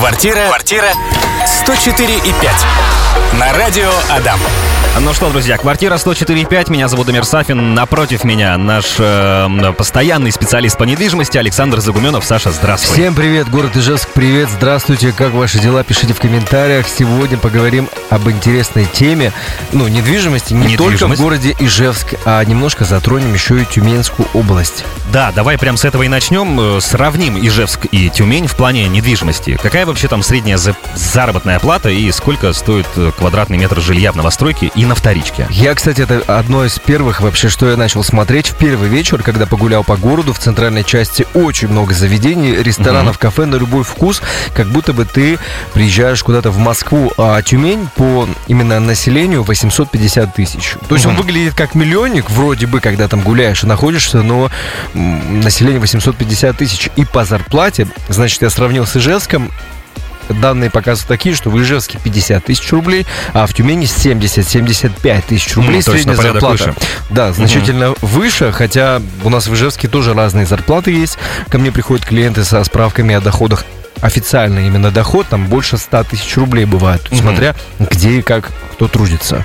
Квартира, квартира 104 и 5. На радио Адам. Ну что, друзья, квартира 104.5, меня зовут Дамир Сафин, напротив меня наш э, постоянный специалист по недвижимости Александр Загуменов. Саша, здравствуй. Всем привет, город Ижевск, привет, здравствуйте, как ваши дела, пишите в комментариях. Сегодня поговорим об интересной теме, ну, недвижимости не только в Недвижимость. городе Ижевск, а немножко затронем еще и Тюменскую область. Да, давай прям с этого и начнем. Э, Сравним Ижевск и Тюмень в плане недвижимости. Какая вообще там средняя за- заработная плата и сколько стоит э, квадратный метр жилья в новостройке и на вторичке? Я, кстати, это одно из первых вообще, что я начал смотреть в первый вечер, когда погулял по городу. В центральной части очень много заведений, ресторанов, кафе на любой вкус, как будто бы ты приезжаешь куда-то в Москву, а Тюмень по именно населению 850 тысяч. То есть он Мгм. выглядит как миллионник, вроде бы, когда там гуляешь и находишься, но население 850 тысяч. И по зарплате, значит, я сравнил с Ижевском, Данные показывают такие, что в Ижевске 50 тысяч рублей, а в Тюмени 70-75 тысяч рублей Ну, есть на средняя порядок зарплата. выше. Да, значительно выше, хотя у нас в Ижевске тоже разные зарплаты есть. Ко мне приходят клиенты со справками о доходах официальный именно доход, там больше 100 тысяч рублей бывает, Мгм. смотря где и как кто трудится.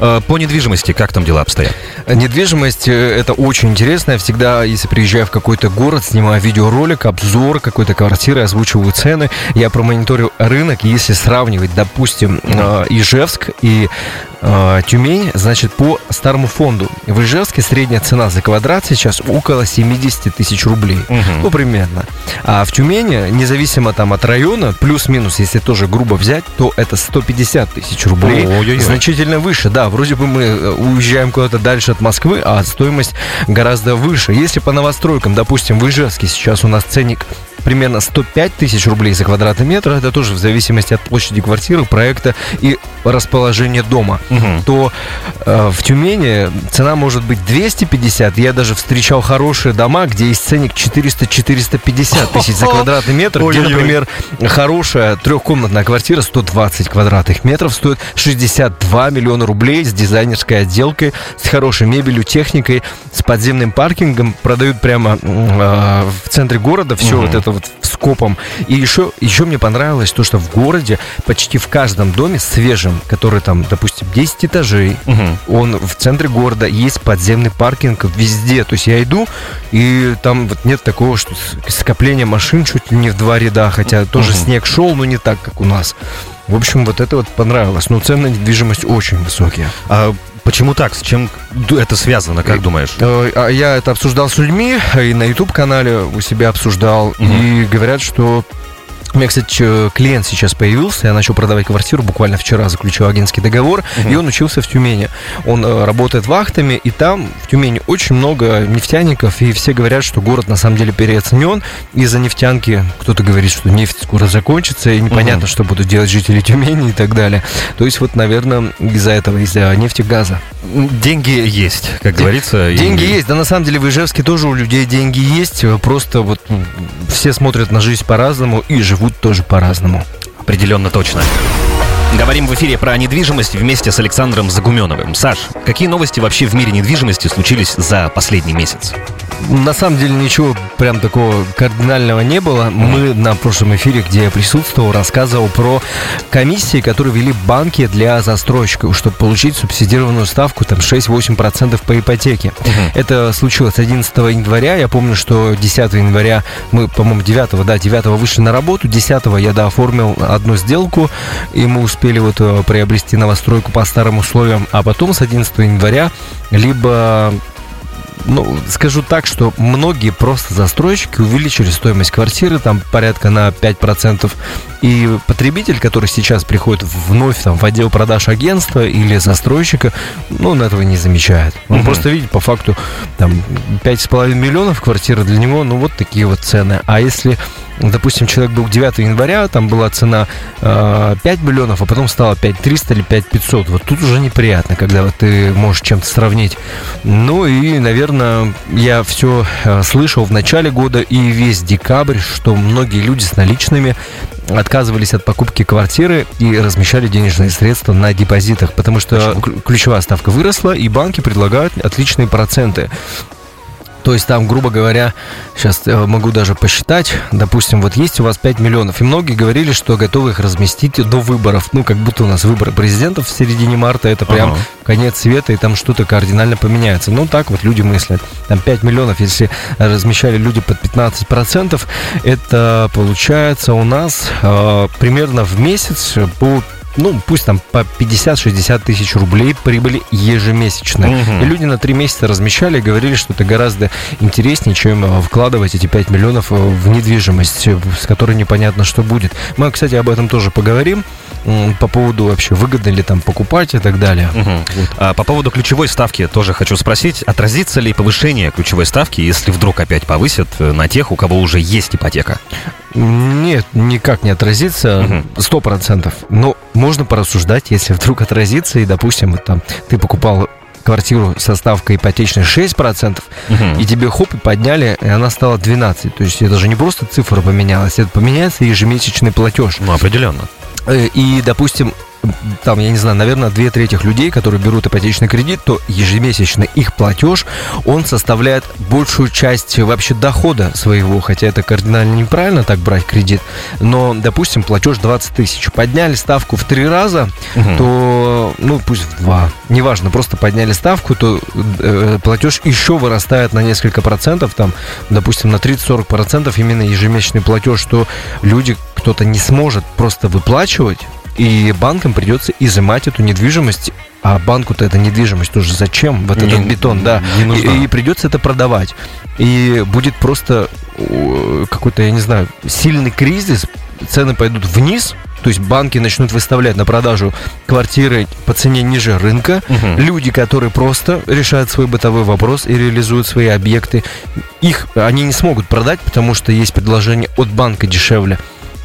Э, По недвижимости как там дела обстоят? Недвижимость э, это очень интересно. Я всегда, если приезжаю в какой-то город, снимаю видеоролик, обзор какой-то квартиры, озвучиваю цены. Я промониторю рынок. Если сравнивать, допустим, э, Ижевск и э, Тюмень, значит, по старому фонду. В Ижевске средняя цена за квадрат сейчас около 70 тысяч рублей. Мгм. Ну, примерно. А в Тюмени, независимо там от района, плюс-минус, если тоже грубо взять, то это 150 тысяч рублей. Ой-ой-ой. Значительно выше, да. Вроде бы мы э, уезжаем куда-то дальше от Москвы, а стоимость гораздо выше. Если по новостройкам, допустим, в Ижевске сейчас у нас ценник примерно 105 тысяч рублей за квадратный метр, это тоже в зависимости от площади квартиры, проекта и расположения дома, Мгм. то э, в Тюмени цена может быть 250. Я даже встречал хорошие дома, где есть ценник 400-450 тысяч за квадратный метр, где, например, хорошая трехкомнатная квартира 120 квадратных метров стоит 62 миллиона рублей с дизайнерской отделкой, с хорошей мебелью, техникой, с подземным паркингом. Продают прямо э, в центре города все Мгм. вот это вот скопом. И еще, еще мне понравилось то, что в городе почти в каждом доме свежем, который там, допустим, 10 этажей, Мгм. он в центре города, есть подземный паркинг везде. То есть я иду, и там вот нет такого, что скопление машин чуть ли не в два ряда, хотя тоже Мгм. снег шел, но не так, как у нас. В общем, вот это вот понравилось. Но цены на недвижимость очень высокие. А почему так? С чем это связано, как думаешь? Э, а Я это обсуждал с людьми, и на YouTube-канале у себя обсуждал, Мгм. и говорят, что у меня, кстати, клиент сейчас появился, я начал продавать квартиру, буквально вчера заключил агентский договор, и он учился в Тюмени. Он э, работает вахтами, и там в Тюмени очень много нефтяников, и все говорят, что город на самом деле переоценен из-за нефтянки. Кто-то говорит, что нефть скоро закончится, и непонятно, Мгм. что будут делать жители Тюмени и так далее. То есть вот, наверное, из-за этого, из-за нефти и газа. Деньги есть, как говорится. и- Деньги есть, да на самом деле в Ижевске тоже у людей деньги есть, просто вот все смотрят на жизнь по-разному и живут тоже по-разному. Определенно точно. Говорим в эфире про недвижимость вместе с Александром Загуменовым. Саш, какие новости вообще в мире недвижимости случились за последний месяц? На самом деле ничего прям такого кардинального не было. Мы на прошлом эфире, где я присутствовал, рассказывал про комиссии, которые вели банки для застройщиков, чтобы получить субсидированную ставку там 6-8% по ипотеке. Это случилось 11 января. Я помню, что 10 января мы, по-моему, 9, да, 9 вышли на работу. 10 я дооформил одну сделку, и мы успели вот э, приобрести новостройку по старым условиям. А потом с 11 января либо ну, скажу так, что многие просто застройщики увеличили стоимость квартиры там порядка на 5%. И потребитель, который сейчас приходит вновь там, в отдел продаж агентства или застройщика, ну, он этого не замечает. Он Мгм. просто видит по факту там 5,5 миллионов квартира для него, ну, вот такие вот цены. А если допустим, человек был 9 января, там была цена э, 5 миллионов, а потом стала 5 300 или 5 500. Вот тут уже неприятно, когда вот ты можешь чем-то сравнить. Ну и, наверное, я все слышал в начале года и весь декабрь, что многие люди с наличными отказывались от покупки квартиры и размещали денежные средства на депозитах, потому что ключевая ставка выросла, и банки предлагают отличные проценты. То есть там, грубо говоря, сейчас э, могу даже посчитать, допустим, вот есть у вас 5 миллионов, и многие говорили, что готовы их разместить до выборов. Ну, как будто у нас выборы президентов в середине марта, это прям Ага. конец света, и там что-то кардинально поменяется. Ну, так вот люди мыслят. Там 5 миллионов, если размещали люди под 15%, это получается у нас э, примерно в месяц по ну, пусть там по 50-60 тысяч рублей прибыли ежемесячно. Мгм. И люди на три месяца размещали и говорили, что это гораздо интереснее, чем э, вкладывать эти 5 миллионов э, в недвижимость, э, с которой непонятно, что будет. Мы, кстати, об этом тоже поговорим, по поводу вообще, выгодно ли там покупать и так далее. Мгм. А по поводу ключевой ставки тоже хочу спросить. Отразится ли повышение ключевой ставки, если вдруг опять повысят на тех, у кого уже есть ипотека? Нет, никак не отразится, сто процентов. Но можно порассуждать, если вдруг отразится, и, допустим, там ты покупал квартиру со ставкой ипотечной 6%, Мгм. и тебе хоп, и подняли, и она стала 12. То есть это же не просто цифра поменялась, это поменяется ежемесячный платеж. Ну, определенно. Э, И, допустим, там, я не знаю, наверное, две трети людей, которые берут ипотечный кредит, то ежемесячно их платеж, он составляет большую часть вообще дохода своего, хотя это кардинально неправильно так брать кредит, но, допустим, платеж 20 тысяч. Подняли ставку в три раза, Мгм. то, ну, пусть в два, неважно, просто подняли ставку, то э, платеж еще вырастает на несколько процентов, там, допустим, на 30-40 процентов именно ежемесячный платеж, что люди, кто-то не сможет просто выплачивать, и банкам придется изымать эту недвижимость, а банку-то эта недвижимость тоже зачем? Вот Не- этот бетон, да. не нужна. И, и придется это продавать. И будет просто какой-то, я не знаю, сильный кризис, цены пойдут вниз, то есть банки начнут выставлять на продажу квартиры по цене ниже рынка. Мгм. Люди, которые просто решают свой бытовой вопрос и реализуют свои объекты, их они не смогут продать, потому что есть предложение от банка дешевле.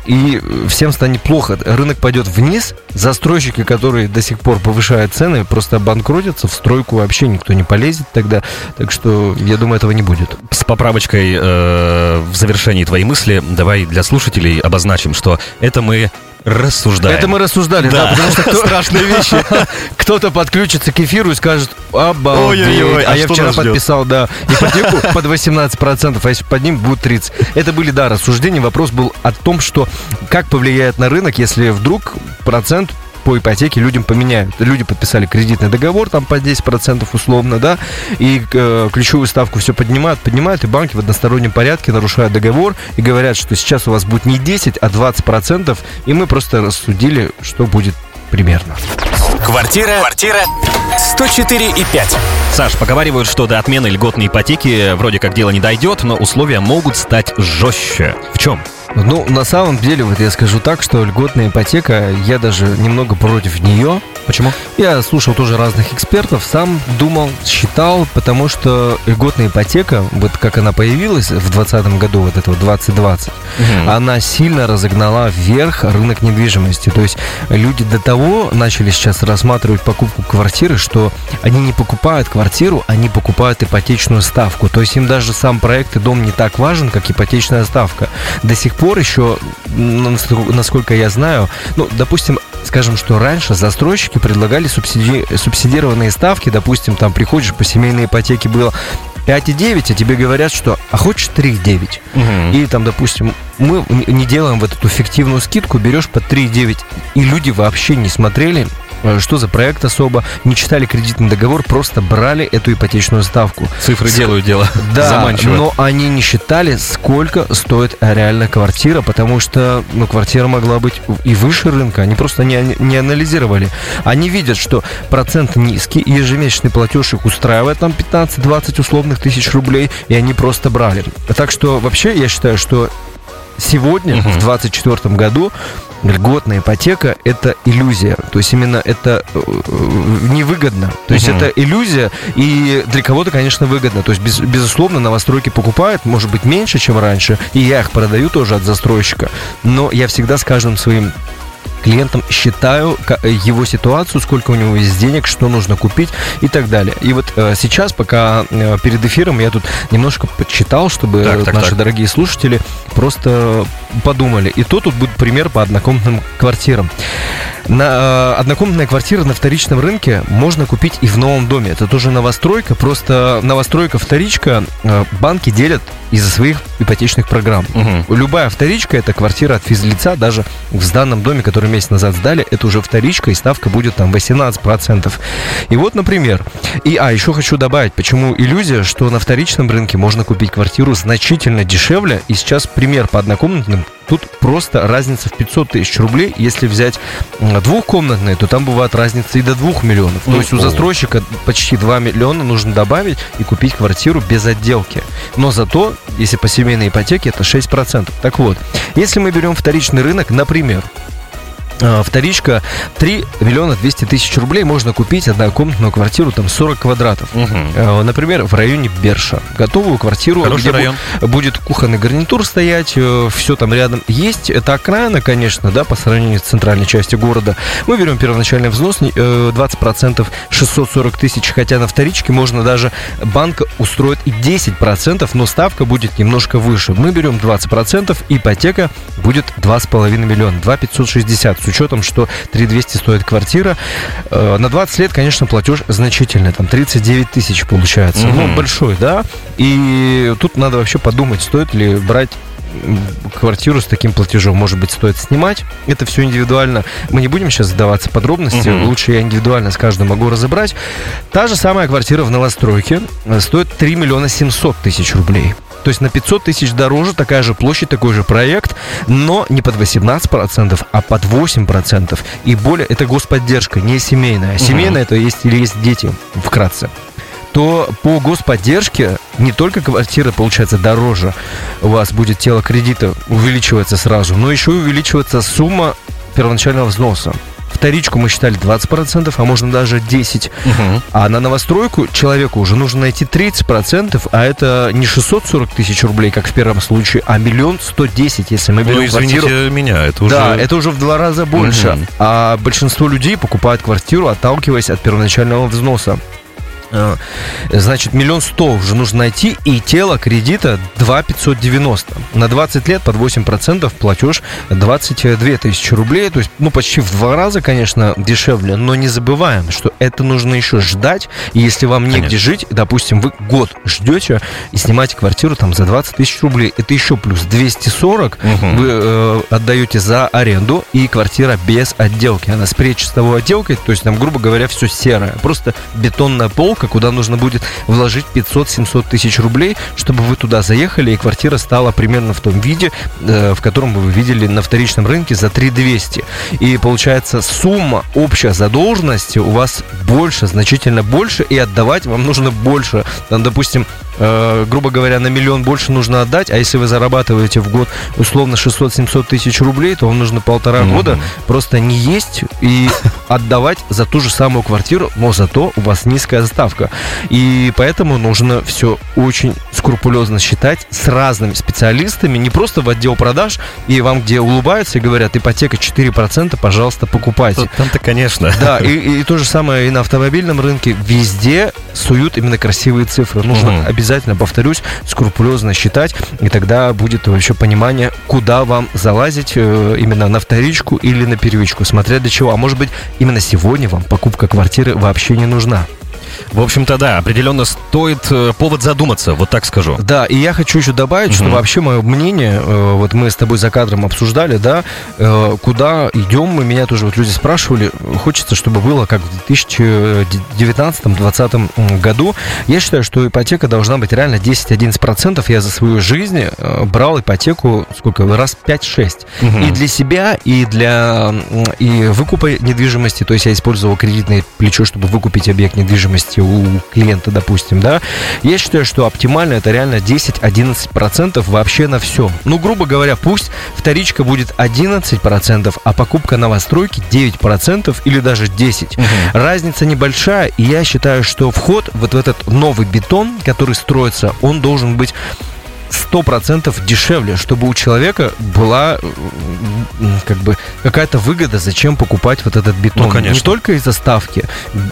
И всем станет плохо. Рынок пойдет вниз. Застройщики, которые до сих пор повышают цены, просто обанкротятся. В стройку вообще никто не полезет тогда. Так что, я думаю, этого не будет. С поправочкой э, в завершении твоей мысли давай для слушателей обозначим, что это мы рассуждаем. Это мы рассуждали, да, Да. потому что кто- Страшные вещи. кто-то подключится к эфиру и скажет, обалдеть. Ой-ой-ой, а а я вчера подписал, да, ипотеку под 18%, а если под ним будет 30%. Это были, да, рассуждения. Вопрос был о том, что как повлияет на рынок, если вдруг процент по ипотеке людям поменяют. Люди подписали кредитный договор там по 10% условно, да, и э, ключевую ставку все поднимают, поднимают, и банки в одностороннем порядке нарушают договор и говорят, что сейчас у вас будет не 10, а 20%, и мы просто рассудили, что будет примерно. Квартира, квартира 104 и 5. Саш, поговаривают, что до отмены льготной ипотеки вроде как дело не дойдет, но условия могут стать жестче. В чем? Ну, на самом деле, вот я скажу так, что льготная ипотека, я даже немного против нее. Почему? Я слушал тоже разных экспертов, сам думал, считал, потому что льготная ипотека, вот как она появилась в 2020 году, вот этого 2020, она сильно разогнала вверх рынок недвижимости. То есть люди до того начали сейчас рассматривать покупку квартиры, что они не покупают квартиру, они покупают ипотечную ставку. То есть им даже сам проект и дом не так важен, как ипотечная ставка. До сих пор еще, насколько- насколько я знаю, ну, допустим, скажем, что раньше застройщики предлагали субсиди... субсидированные ставки, допустим, там приходишь по семейной ипотеке было 5,9, а тебе говорят, что а хочешь 3,9. Мгм. И там, допустим, мы не делаем вот эту фиктивную скидку, берешь по 3,9. И люди вообще не смотрели, что за проект особо, не читали кредитный договор, просто брали эту ипотечную ставку. Цифры делают дело. Да, Заманчиво. но они не считали, сколько стоит реально квартира, потому что ну, квартира могла быть и выше рынка, они просто не, не анализировали. Они видят, что процент низкий, ежемесячный платеж их устраивает, там 15-20 условных тысяч рублей, и они просто брали. Так что вообще я считаю, что сегодня, Мгм. в 2024 году, льготная ипотека – это иллюзия. То есть именно это э, э, невыгодно. То есть Мгм. это иллюзия, и для кого-то, конечно, выгодно. То есть, без- безусловно, новостройки покупают, может быть, меньше, чем раньше, и я их продаю тоже от застройщика. Но я всегда с каждым своим клиентом, считаю его ситуацию, сколько у него есть денег, что нужно купить и так далее. И вот сейчас, пока перед эфиром я тут немножко подсчитал, чтобы так, так, наши так. дорогие слушатели просто подумали. И то тут будет пример по однокомнатным квартирам. На, э, однокомнатная квартира на вторичном рынке можно купить и в новом доме. Это тоже новостройка, просто новостройка, вторичка э, банки делят из-за своих ипотечных программ. Угу. Любая вторичка это квартира от физлица, даже в сданном доме, который месяц назад сдали, это уже вторичка, и ставка будет там 18%. И вот, например, и, а, еще хочу добавить, почему иллюзия, что на вторичном рынке можно купить квартиру значительно дешевле, и сейчас пример по однокомнатным Тут просто разница в 500 тысяч рублей. Если взять двухкомнатные, то там бывает разница и до 2 миллионов. То есть у застройщика почти 2 миллиона нужно добавить и купить квартиру без отделки. Но зато, если по семейной ипотеке, это 6%. Так вот, если мы берем вторичный рынок, например, вторичка 3 миллиона 200 тысяч рублей можно купить однокомнатную квартиру, там 40 квадратов. Угу. Например, в районе Берша. Готовую квартиру, Хороший где район. будет кухонный гарнитур стоять, э, все там рядом есть. Это окраина, конечно, да, по сравнению с центральной частью города. Мы берем первоначальный взнос 20%, э, 640 тысяч, хотя на вторичке можно даже банк устроит и 10%, но ставка будет немножко выше. Мы берем 20%, ипотека будет 2,5 миллиона, 2,560 с учетом, что 3200 стоит квартира. Э, на 20 лет, конечно, платеж значительный, там 39 тысяч получается. Угу. Ну, большой, да. И тут надо вообще подумать, стоит ли брать квартиру с таким платежом, может быть, стоит снимать. Это все индивидуально. Мы не будем сейчас задаваться подробности. Угу. Лучше я индивидуально с каждым могу разобрать. Та же самая квартира в новостройке стоит 3 миллиона 700 тысяч рублей. То есть на 500 тысяч дороже, такая же площадь, такой же проект, но не под 18%, а под 8%. И более, это господдержка, не семейная. Семейная угу. это есть или есть дети, вкратце то по господдержке не только квартира получается дороже, у вас будет тело кредита увеличиваться сразу, но еще и увеличивается сумма первоначального взноса вторичку мы считали 20%, а можно даже 10%. Угу. А на новостройку человеку уже нужно найти 30%, а это не 640 тысяч рублей, как в первом случае, а миллион 110, если мы берем ну, извините квартиру. меня, это уже... Да, это уже в два раза больше. Угу. А большинство людей покупают квартиру, отталкиваясь от первоначального взноса. А, значит, миллион сто уже нужно найти, и тело кредита 2 590. На 20 лет под 8% платеж 22 тысячи рублей. То есть, ну, почти в два раза, конечно, дешевле. Но не забываем, что это нужно еще ждать. И если вам негде конечно. жить, допустим, вы год ждете и снимаете квартиру там за 20 тысяч рублей, это еще плюс 240 угу. вы э, отдаете за аренду, и квартира без отделки. Она с пречистовой отделкой, то есть там, грубо говоря, все серое. Просто бетонная пол полка, куда нужно будет вложить 500-700 тысяч рублей, чтобы вы туда заехали, и квартира стала примерно в том виде, э, в котором вы видели на вторичном рынке за 3200. И получается сумма общая задолженности у вас больше, значительно больше, и отдавать вам нужно больше. Там, допустим, э, грубо говоря, на миллион больше нужно отдать, а если вы зарабатываете в год условно 600-700 тысяч рублей, то вам нужно полтора mm-hmm. года просто не есть и отдавать за ту же самую квартиру, но зато у вас низкая ставка. И поэтому нужно все очень скрупулезно считать с разными специалистами, не просто в отдел продаж, и вам где улыбаются и говорят, ипотека 4%, пожалуйста, покупайте. Там-то, конечно. Да, и, и то же самое и на автомобильном рынке. Везде суют именно красивые цифры. Нужно угу. обязательно, повторюсь, скрупулезно считать, и тогда будет вообще понимание, куда вам залазить э, именно на вторичку или на первичку, смотря для чего. А может быть, именно сегодня вам покупка квартиры вообще не нужна. В общем-то, да, определенно стоит э, повод задуматься, вот так скажу. Да, и я хочу еще добавить, угу. что вообще мое мнение, э, вот мы с тобой за кадром обсуждали, да, э, куда идем, мы меня тоже вот люди спрашивали, хочется, чтобы было как в 2019-2020 году. Я считаю, что ипотека должна быть реально 10-11%. Я за свою жизнь брал ипотеку сколько раз 5-6. Угу. И для себя, и для и выкупа недвижимости, то есть я использовал кредитное плечо, чтобы выкупить объект недвижимости потребности у клиента, допустим, да, я считаю, что оптимально это реально 10-11% вообще на все. Ну, грубо говоря, пусть вторичка будет 11%, а покупка новостройки 9% или даже 10%. Угу. Разница небольшая, и я считаю, что вход вот в этот новый бетон, который строится, он должен быть 100% дешевле, чтобы у человека была м, как бы какая-то выгода, зачем покупать вот этот бетон. Ну, конечно. Не только из-за ставки.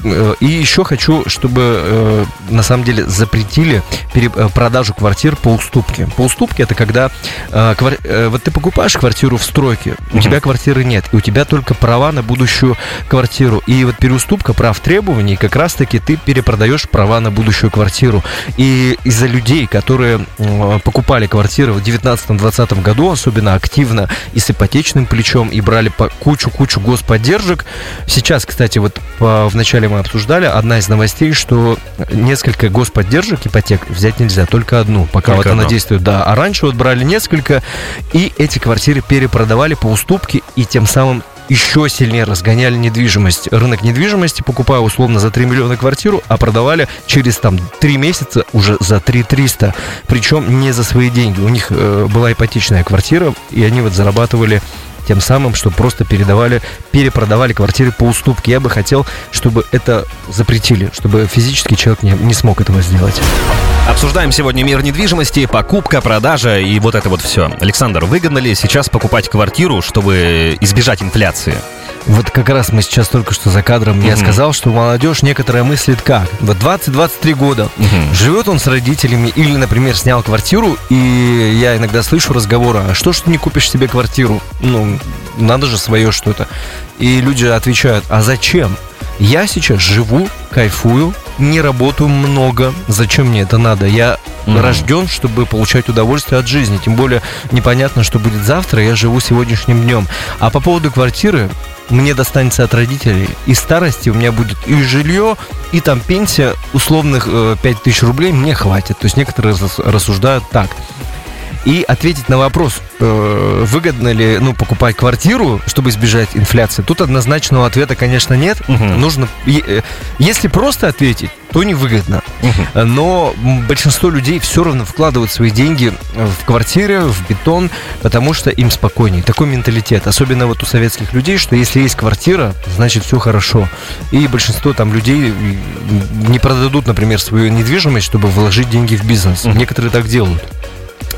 Э, И еще хочу, чтобы э, на самом деле запретили э, продажу квартир по уступке. По уступке это когда э, э, вот ты покупаешь квартиру в стройке, у Мгм. тебя квартиры нет, и у тебя только права на будущую квартиру. И вот переуступка прав требований, как раз-таки ты перепродаешь права на будущую квартиру. И из-за людей, которые покупали квартиры в 19-20 году, особенно активно и с ипотечным плечом, и брали по кучу-кучу господдержек, сейчас, кстати, вот по- вначале мы обсуждали, одна из новостей, что несколько господдержек ипотек взять нельзя, только одну, пока Только вот она действует. Да, а раньше вот брали несколько, и эти квартиры перепродавали по уступке, и тем самым еще сильнее разгоняли недвижимость. Рынок недвижимости, покупая условно за 3 миллиона квартиру, а продавали через там 3 месяца уже за 3 300. Причем не за свои деньги. У них э, была ипотечная квартира, и они вот зарабатывали тем самым, что просто передавали, перепродавали квартиры по уступке. Я бы хотел, чтобы это запретили, чтобы физический человек не, не смог этого сделать. Обсуждаем сегодня мир недвижимости, покупка, продажа и вот это вот все. Александр, выгодно ли сейчас покупать квартиру, чтобы избежать инфляции? Вот как раз мы сейчас только что за кадром я Мгм. сказал, что молодежь некоторая мыслит как? Вот 20-23 года. Мгм. Живет он с родителями или, например, снял квартиру, и я иногда слышу разговоры, а что ж ты не купишь себе квартиру? Ну, надо же свое что-то. И люди отвечают, а зачем? Я сейчас живу, кайфую, не работаю много. Зачем мне это надо? Я Мгм. рожден, чтобы получать удовольствие от жизни. Тем более непонятно, что будет завтра. Я живу сегодняшним днем. А по поводу квартиры, мне достанется от родителей. И старости у меня будет и жилье, и там пенсия условных э, 5000 рублей мне хватит. То есть некоторые рас- рассуждают так. И ответить на вопрос, э, выгодно ли ну, покупать квартиру, чтобы избежать инфляции, тут однозначного ответа, конечно, нет. Мгм. Нужно, э, если просто ответить, то невыгодно. Но большинство людей все равно вкладывают свои деньги в квартиры, в бетон, потому что им спокойнее. Такой менталитет. Особенно вот у советских людей, что если есть квартира, значит все хорошо. И большинство там людей не продадут, например, свою недвижимость, чтобы вложить деньги в бизнес. Некоторые так делают.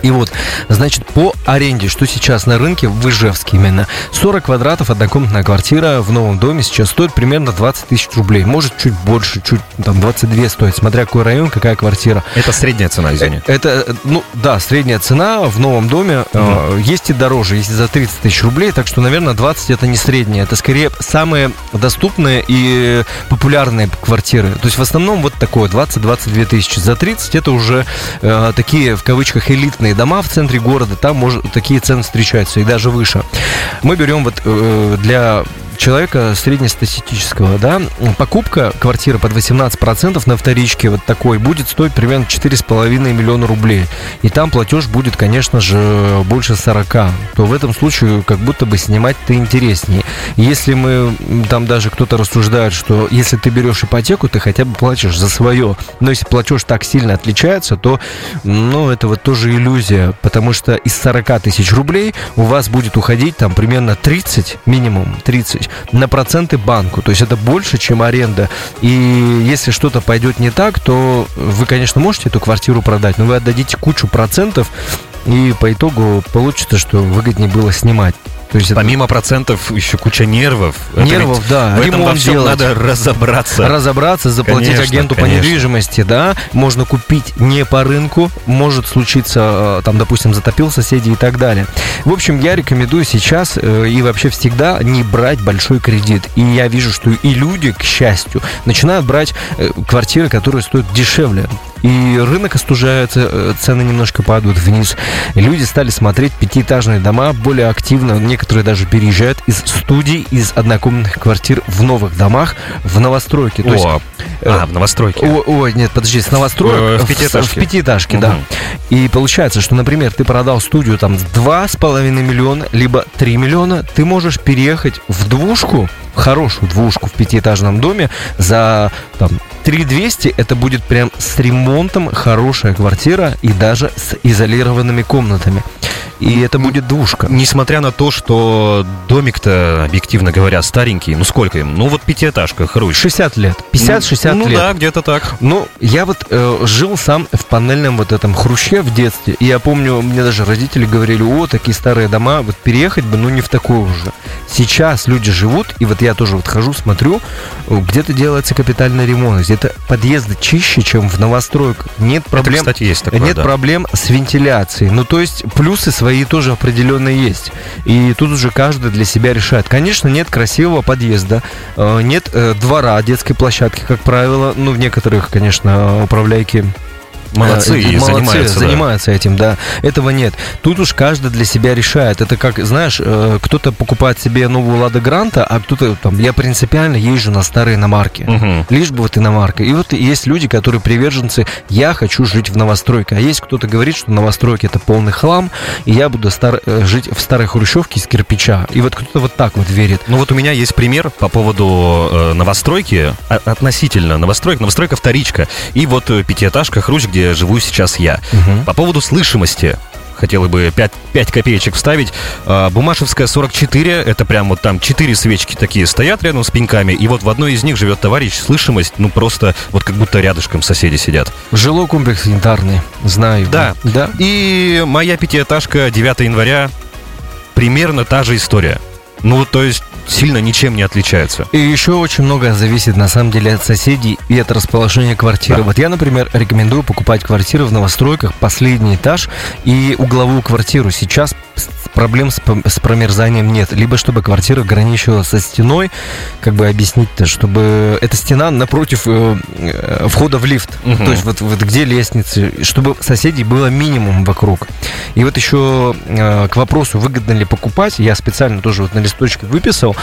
И вот, значит, по аренде, что сейчас на рынке в Ижевске именно, 40 квадратов, однокомнатная квартира в новом доме сейчас стоит примерно 20 тысяч рублей. Может, чуть больше, чуть там 22 стоит, смотря какой район, какая квартира. Это средняя цена, извини. Это, э, ну, да, средняя цена в новом доме. э, есть и дороже, есть и за 30 тысяч рублей, так что, наверное, 20 это не средняя. Это скорее самые доступные и популярные квартиры. То есть в основном вот такое, 20-22 тысячи. За 30 это уже э, такие, в кавычках, элитные дома в центре города. Там может, такие цены встречаются и даже выше. Мы берем вот э, для человека среднестатистического, да, покупка квартиры под 18% на вторичке вот такой будет стоить примерно 4,5 миллиона рублей. И там платеж будет, конечно же, больше 40. То в этом случае как будто бы снимать-то интереснее. Если мы, там даже кто-то рассуждает, что если ты берешь ипотеку, ты хотя бы платишь за свое. Но если платеж так сильно отличается, то, ну, это вот тоже иллюзия. Потому что из 40 тысяч рублей у вас будет уходить там примерно 30, минимум 30, на проценты банку. То есть это больше, чем аренда. И если что-то пойдет не так, то вы, конечно, можете эту квартиру продать, но вы отдадите кучу процентов, и по итогу получится, что выгоднее было снимать. То есть это Помимо процентов еще куча нервов. Это нервов, да, В этом во всем делать. надо разобраться. разобраться, заплатить Конечно, агенту по конечно. недвижимости, да, можно купить не по рынку, может случиться, э, там, допустим, затопил соседей и так далее. В общем, я рекомендую сейчас э, и вообще всегда не брать большой кредит. И я вижу, что и люди, к счастью, начинают брать э, квартиры, которые стоят дешевле. И рынок остужается, цены немножко падают вниз. Люди стали смотреть пятиэтажные дома более активно. Некоторые даже переезжают из студий, из однокомнатных квартир в новых домах в новостройки. То есть О, а, в новостройке. о- Ой, нет, подожди, с новостроек Э, в в, пятиэтажке. в пятиэтажке, да. Мгм. И получается, что, например, ты продал студию там с 2,5 миллиона, либо 3 миллиона, ты можешь переехать в двушку, в хорошую двушку в пятиэтажном доме за там 3200, это будет прям с ремонтом хорошая квартира и даже с изолированными комнатами. и это будет двушка. Несмотря на то, что домик-то, объективно говоря, старенький, ну сколько им? Ну вот пятиэтажка, хрусь. 60 лет. 50-60 ну, лет. да, где-то так. Ну, я вот э, жил сам в панельном вот этом хруще в детстве. И я помню, мне даже родители говорили, о, такие старые дома, вот переехать бы, ну не в такое уже. Сейчас люди живут, и вот я тоже вот хожу, смотрю, где-то делается капитальный ремонт, где-то подъезды чище, чем в новостройках. Нет проблем. Это, кстати, есть такое, Нет да. проблем с вентиляцией. Ну, то есть плюсы свои тоже определенно есть. И тут уже каждый для себя решает. Конечно, нет красивого подъезда, э, нет э, двора детской площадки, как правило. Ну, в некоторых, конечно, управляйки Молодцы, Э, и молодцы, занимаются, да. занимаются этим, да. Этого нет. Тут уж каждый для себя решает. Это как, знаешь, э, кто-то покупает себе новую Лада Гранта, а кто-то там, я принципиально езжу на старые иномарки. Мгм. Лишь бы вот иномарка. И вот есть люди, которые приверженцы, я хочу жить в новостройке. А есть кто-то говорит, что новостройки это полный хлам, и я буду стар- э, жить в старой хрущевке из кирпича. И вот кто-то вот так вот верит. Ну вот у меня есть пример по поводу новостройки, а- относительно новостроек, новостройка вторичка, и вот пятиэтажка Хрущ, где живу сейчас я. По поводу слышимости, хотел бы 5, 5 копеечек вставить. А, Бумашевская 44, это прям вот там 4 свечки такие стоят рядом с пеньками, и вот в одной из них живет товарищ, слышимость, ну просто вот как будто рядышком соседи сидят. Жилой комплекс янтарный, знаю. Да. Да. И моя пятиэтажка 9 января, примерно та же история. Ну, то есть сильно ничем не отличается. И еще очень много зависит на самом деле от соседей и от расположения квартиры. Да. Вот я, например, рекомендую покупать квартиры в новостройках, последний этаж и угловую квартиру. Сейчас проблем с, с промерзанием нет. Либо чтобы квартира граничила со стеной, как бы объяснить-то, чтобы эта стена напротив э, э, входа в лифт. Мгм. То есть вот, вот где лестницы, чтобы соседей было минимум вокруг. И вот еще э, к вопросу, выгодно ли покупать, я специально тоже вот на листочке выписал.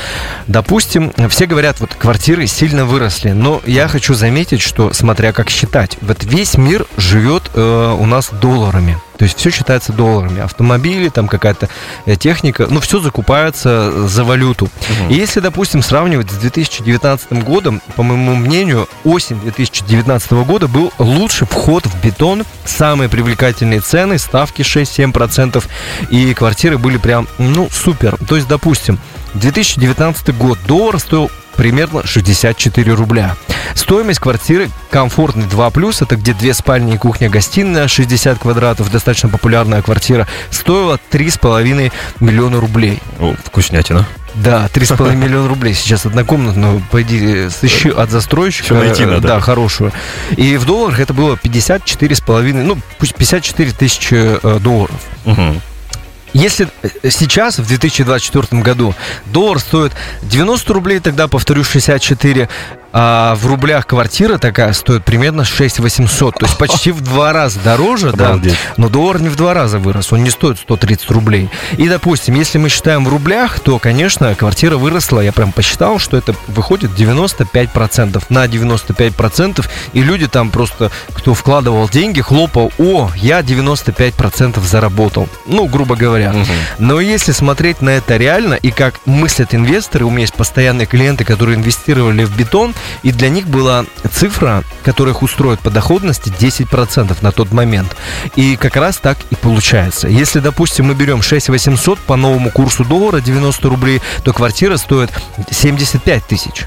Допустим, все говорят, вот квартиры сильно выросли, но я хочу заметить, что смотря как считать, вот весь мир живет э, у нас долларами. То есть все считается долларами. Автомобили, там какая-то э, техника, ну все закупается за валюту. И если, допустим, сравнивать с 2019 годом, по моему мнению, осень 2019 года был лучший вход в бетон, самые привлекательные цены, ставки 6-7%, и квартиры были прям, ну, супер. То есть, допустим, 2019 год доллар стоил примерно 64 рубля. Стоимость квартиры комфортный 2 плюс, это где две спальни и кухня-гостиная, 60 квадратов, достаточно популярная квартира, стоила 3,5 миллиона рублей. О, вкуснятина. Да, 3,5 миллиона рублей сейчас однокомнатную, пойди, э, сыщи от застройщика. Всё найти э, надо. Да, хорошую. И в долларах это было 54,5, ну, пусть 54 тысячи э, долларов. Мгм. Если сейчас, в 2024 году, доллар стоит 90 рублей, тогда, повторю, 64, а в рублях квартира такая стоит примерно 6 800, то есть почти в два раза дороже, да, но доллар не в два раза вырос, он не стоит 130 рублей. И, допустим, если мы считаем в рублях, то, конечно, квартира выросла, я прям посчитал, что это выходит 95%, на 95%, и люди там просто, кто вкладывал деньги, хлопал, о, я 95% заработал, ну, грубо говоря. Мгм. Но если смотреть на это реально и как мыслят инвесторы, у меня есть постоянные клиенты, которые инвестировали в бетон, и для них была цифра, которая их устроит по доходности 10% на тот момент. И как раз так и получается. Если, допустим, мы берем 6 800 по новому курсу доллара 90 рублей, то квартира стоит 75 тысяч.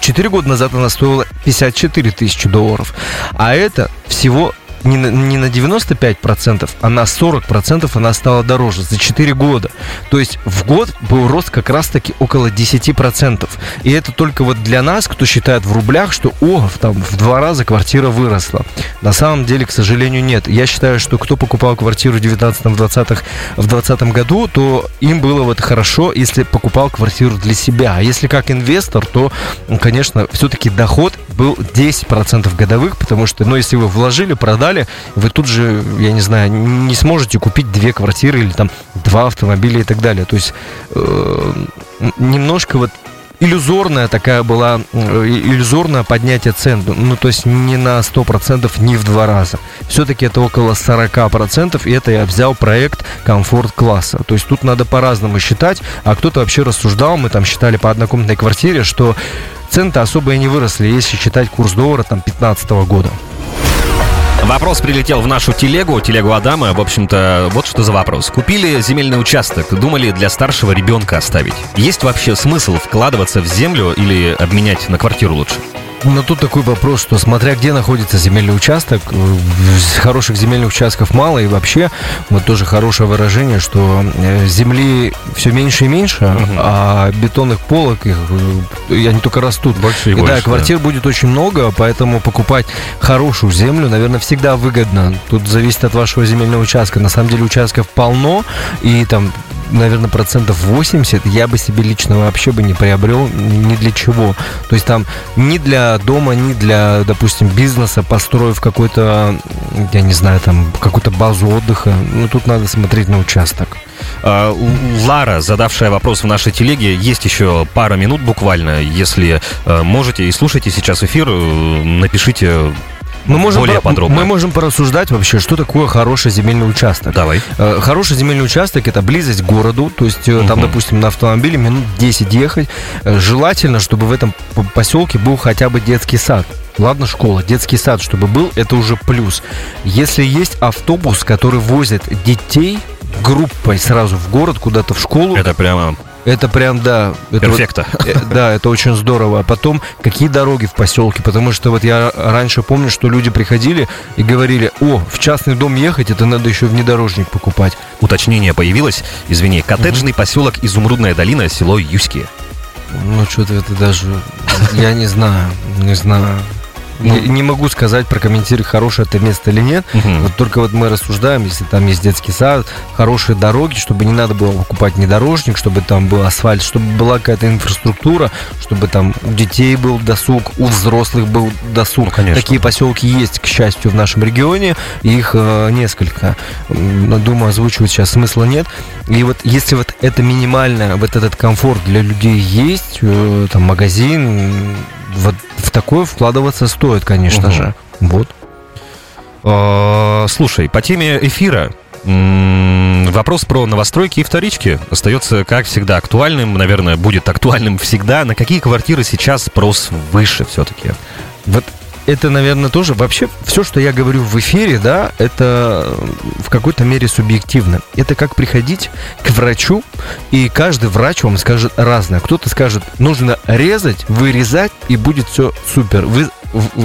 Четыре года назад она стоила 54 тысячи долларов. А это всего не на, не на 95%, а на 40% она стала дороже за 4 года. То есть в год был рост как раз-таки около 10%. И это только вот для нас, кто считает в рублях, что о, там в два раза квартира выросла. На самом деле, к сожалению, нет. Я считаю, что кто покупал квартиру в 19-20 в 20 году, то им было вот хорошо, если покупал квартиру для себя. А если как инвестор, то, конечно, все-таки доход был 10% годовых, потому что, ну, если вы вложили, продали, вы тут же, я не знаю, не сможете купить две квартиры или там два автомобиля и так далее. То есть э, немножко вот иллюзорная такая была, э, иллюзорное поднятие цен. Ну, то есть не на 100%, не в два раза. Все-таки это около 40%, и это я взял проект комфорт-класса. То есть тут надо по-разному считать, а кто-то вообще рассуждал, мы там считали по однокомнатной квартире, что цены-то особо и не выросли, если считать курс доллара там 15 года. Вопрос прилетел в нашу телегу, телегу Адама. В общем-то, вот что за вопрос. Купили земельный участок, думали для старшего ребенка оставить. Есть вообще смысл вкладываться в землю или обменять на квартиру лучше? Но тут такой вопрос, что смотря где находится земельный участок, э, хороших земельных участков мало, и вообще, вот тоже хорошее выражение, что э, земли все меньше и меньше, угу. а бетонных полок, их, э, они только растут. Больше и, и больше, да, квартир да. будет очень много, поэтому покупать хорошую землю, наверное, всегда выгодно. Тут зависит от вашего земельного участка. На самом деле участков полно, и там наверное, процентов 80 я бы себе лично вообще бы не приобрел ни для чего. То есть там ни для дома, ни для, допустим, бизнеса, построив какой-то, я не знаю, там, какую-то базу отдыха. Ну, тут надо смотреть на участок. А, Лара, задавшая вопрос в нашей телеге, есть еще пара минут буквально. Если э, можете и слушайте сейчас эфир, э, напишите мы можем более подробно. Мы можем порассуждать вообще, что такое хороший земельный участок. Давай. Э, Хороший земельный участок это близость к городу, то есть угу. там, допустим, на автомобиле минут 10 ехать. Э, Желательно, чтобы в этом поселке был хотя бы детский сад. Ладно, школа, детский сад, чтобы был, это уже плюс. Если есть автобус, который возит детей группой сразу в город, куда-то в школу. Это прямо это прям, да. Это Перфекто. Вот, э, да, это очень здорово. А потом, какие дороги в поселке? Потому что вот я раньше помню, что люди приходили и говорили, о, в частный дом ехать, это надо еще внедорожник покупать. Уточнение появилось. Извини, коттеджный угу. поселок Изумрудная долина, село Юски. Ну, что-то это даже... Я не знаю, не знаю. Ну, не, не могу сказать, прокомментировать, хорошее это место или нет. Угу. Вот только вот мы рассуждаем, если там есть детский сад, хорошие дороги, чтобы не надо было покупать внедорожник, чтобы там был асфальт, чтобы была какая-то инфраструктура, чтобы там у детей был досуг, у взрослых был досуг. Ну, конечно. Такие поселки есть, к счастью, в нашем регионе. Их э, несколько. Думаю, озвучивать сейчас смысла нет. И вот если вот это минимально, вот этот комфорт для людей есть, э, там магазин, вот в такое вкладываться стоит, конечно угу. же. Вот. А, слушай, по теме эфира Вопрос про новостройки и вторички остается, как всегда, актуальным. Наверное, будет актуальным всегда. На какие квартиры сейчас спрос выше все-таки? Вот это, наверное, тоже вообще все, что я говорю в эфире, да, это в какой-то мере субъективно. Это как приходить к врачу, и каждый врач вам скажет разное. Кто-то скажет, нужно резать, вырезать, и будет все супер. Вы,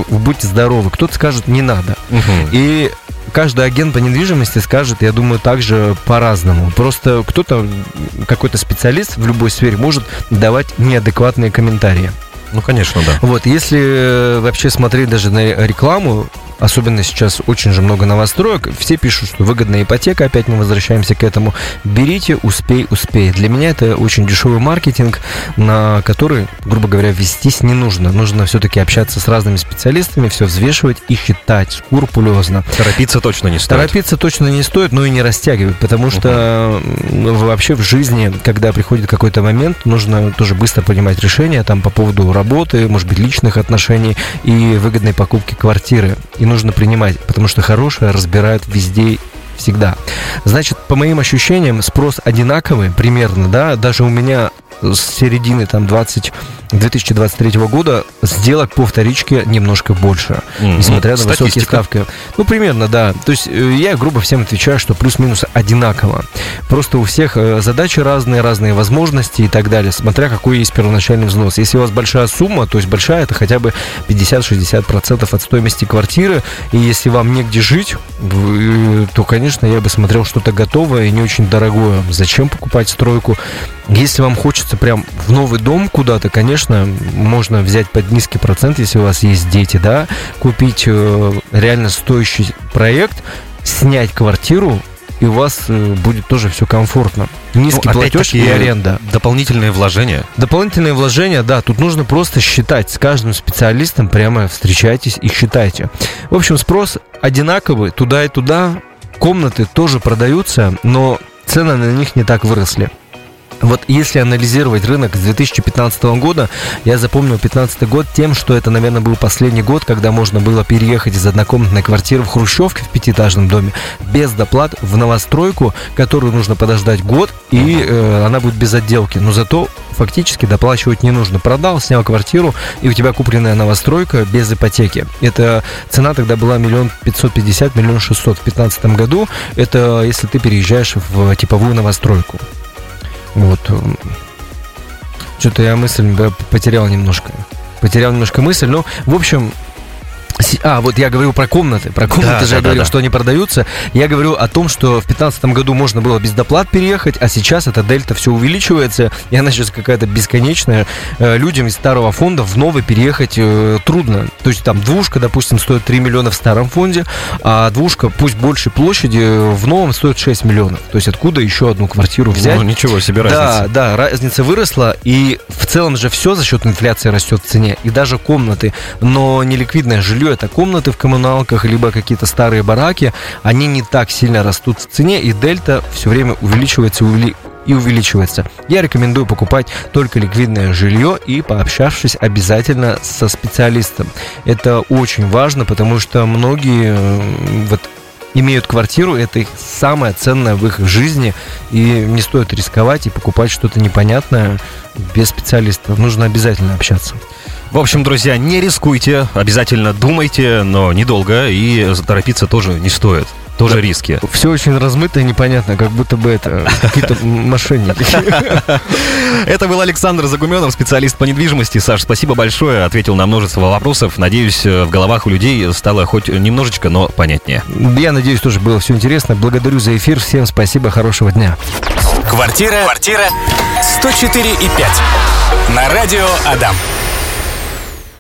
будете здоровы. Кто-то скажет, не надо. Угу. И каждый агент по недвижимости скажет, я думаю, также по-разному. Просто кто-то, какой-то специалист в любой сфере может давать неадекватные комментарии. Ну, конечно, да. Вот, если э, вообще смотреть даже на рекламу, особенно сейчас очень же много новостроек, все пишут, что выгодная ипотека, опять мы возвращаемся к этому. Берите, успей, успей. Для меня это очень дешевый маркетинг, на который, грубо говоря, вестись не нужно. Нужно все-таки общаться с разными специалистами, все взвешивать и считать скрупулезно. Торопиться точно не стоит. Торопиться точно не стоит, но и не растягивать, потому что угу. вообще в жизни, когда приходит какой-то момент, нужно тоже быстро принимать решения там по поводу работы, может быть, личных отношений и выгодной покупки квартиры. И нужно принимать, потому что хорошее разбирают везде всегда. Значит, по моим ощущениям, спрос одинаковый примерно, да, даже у меня с середины там 20 2023 года сделок по вторичке немножко больше, mm-hmm. несмотря на Статистика. высокие ставки. Ну, примерно, да. То есть э, я грубо всем отвечаю, что плюс-минус одинаково. Просто у всех э, задачи разные, разные возможности и так далее, смотря какой есть первоначальный взнос. Если у вас большая сумма, то есть большая, это хотя бы 50-60% от стоимости квартиры, и если вам негде жить, э, то, конечно, я бы смотрел что-то готовое и не очень дорогое. Зачем покупать стройку? Если вам хочется прям в новый дом куда-то, конечно, можно взять под низкий процент, если у вас есть дети, да, купить э, реально стоящий проект, снять квартиру, и у вас э, будет тоже все комфортно. Низкий ну, платеж и аренда. Дополнительные вложения. Дополнительные вложения, да, тут нужно просто считать. С каждым специалистом прямо встречайтесь и считайте. В общем, спрос одинаковый туда и туда. Комнаты тоже продаются, но цены на них не так выросли. Вот если анализировать рынок с 2015 года, я запомнил 2015 год тем, что это, наверное, был последний год, когда можно было переехать из однокомнатной квартиры в Хрущевке в пятиэтажном доме без доплат в новостройку, которую нужно подождать год, и э, она будет без отделки. Но зато фактически доплачивать не нужно. Продал, снял квартиру, и у тебя купленная новостройка без ипотеки. Это цена тогда была миллион пятьсот пятьдесят, миллион шестьсот в 2015 году. Это если ты переезжаешь в типовую новостройку. Вот. Что-то я мысль потерял немножко. Потерял немножко мысль. Ну, в общем, а, вот я говорю про комнаты. Про комнаты да, же да, я говорил, да. что они продаются. Я говорю о том, что в 2015 году можно было без доплат переехать, а сейчас эта дельта все увеличивается, и она сейчас какая-то бесконечная. Э, людям из старого фонда в новый переехать э, трудно. То есть там двушка, допустим, стоит 3 миллиона в старом фонде, а двушка, пусть большей площади, в новом стоит 6 миллионов. То есть откуда еще одну квартиру взять? Ну, ничего себе разница. Да, да, разница выросла, и в целом же все за счет инфляции растет в цене, и даже комнаты. Но неликвидное жилье это комнаты в коммуналках, либо какие-то старые бараки, они не так сильно растут в цене, и дельта все время увеличивается и увеличивается. Я рекомендую покупать только ликвидное жилье и пообщавшись обязательно со специалистом. Это очень важно, потому что многие вот имеют квартиру, это их самое ценное в их жизни, и не стоит рисковать и покупать что-то непонятное без специалиста. Нужно обязательно общаться. В общем, друзья, не рискуйте, обязательно думайте, но недолго, и торопиться тоже не стоит. Тоже да, риски. Все очень размыто и непонятно, как будто бы это какие-то мошенники. Это был Александр Загуменов, специалист по недвижимости. Саш, спасибо большое, ответил на множество вопросов. Надеюсь, в головах у людей стало хоть немножечко, но понятнее. Я надеюсь, тоже было все интересно. Благодарю за эфир. Всем спасибо, хорошего дня. Квартира, квартира 104 и 5 на радио Адам.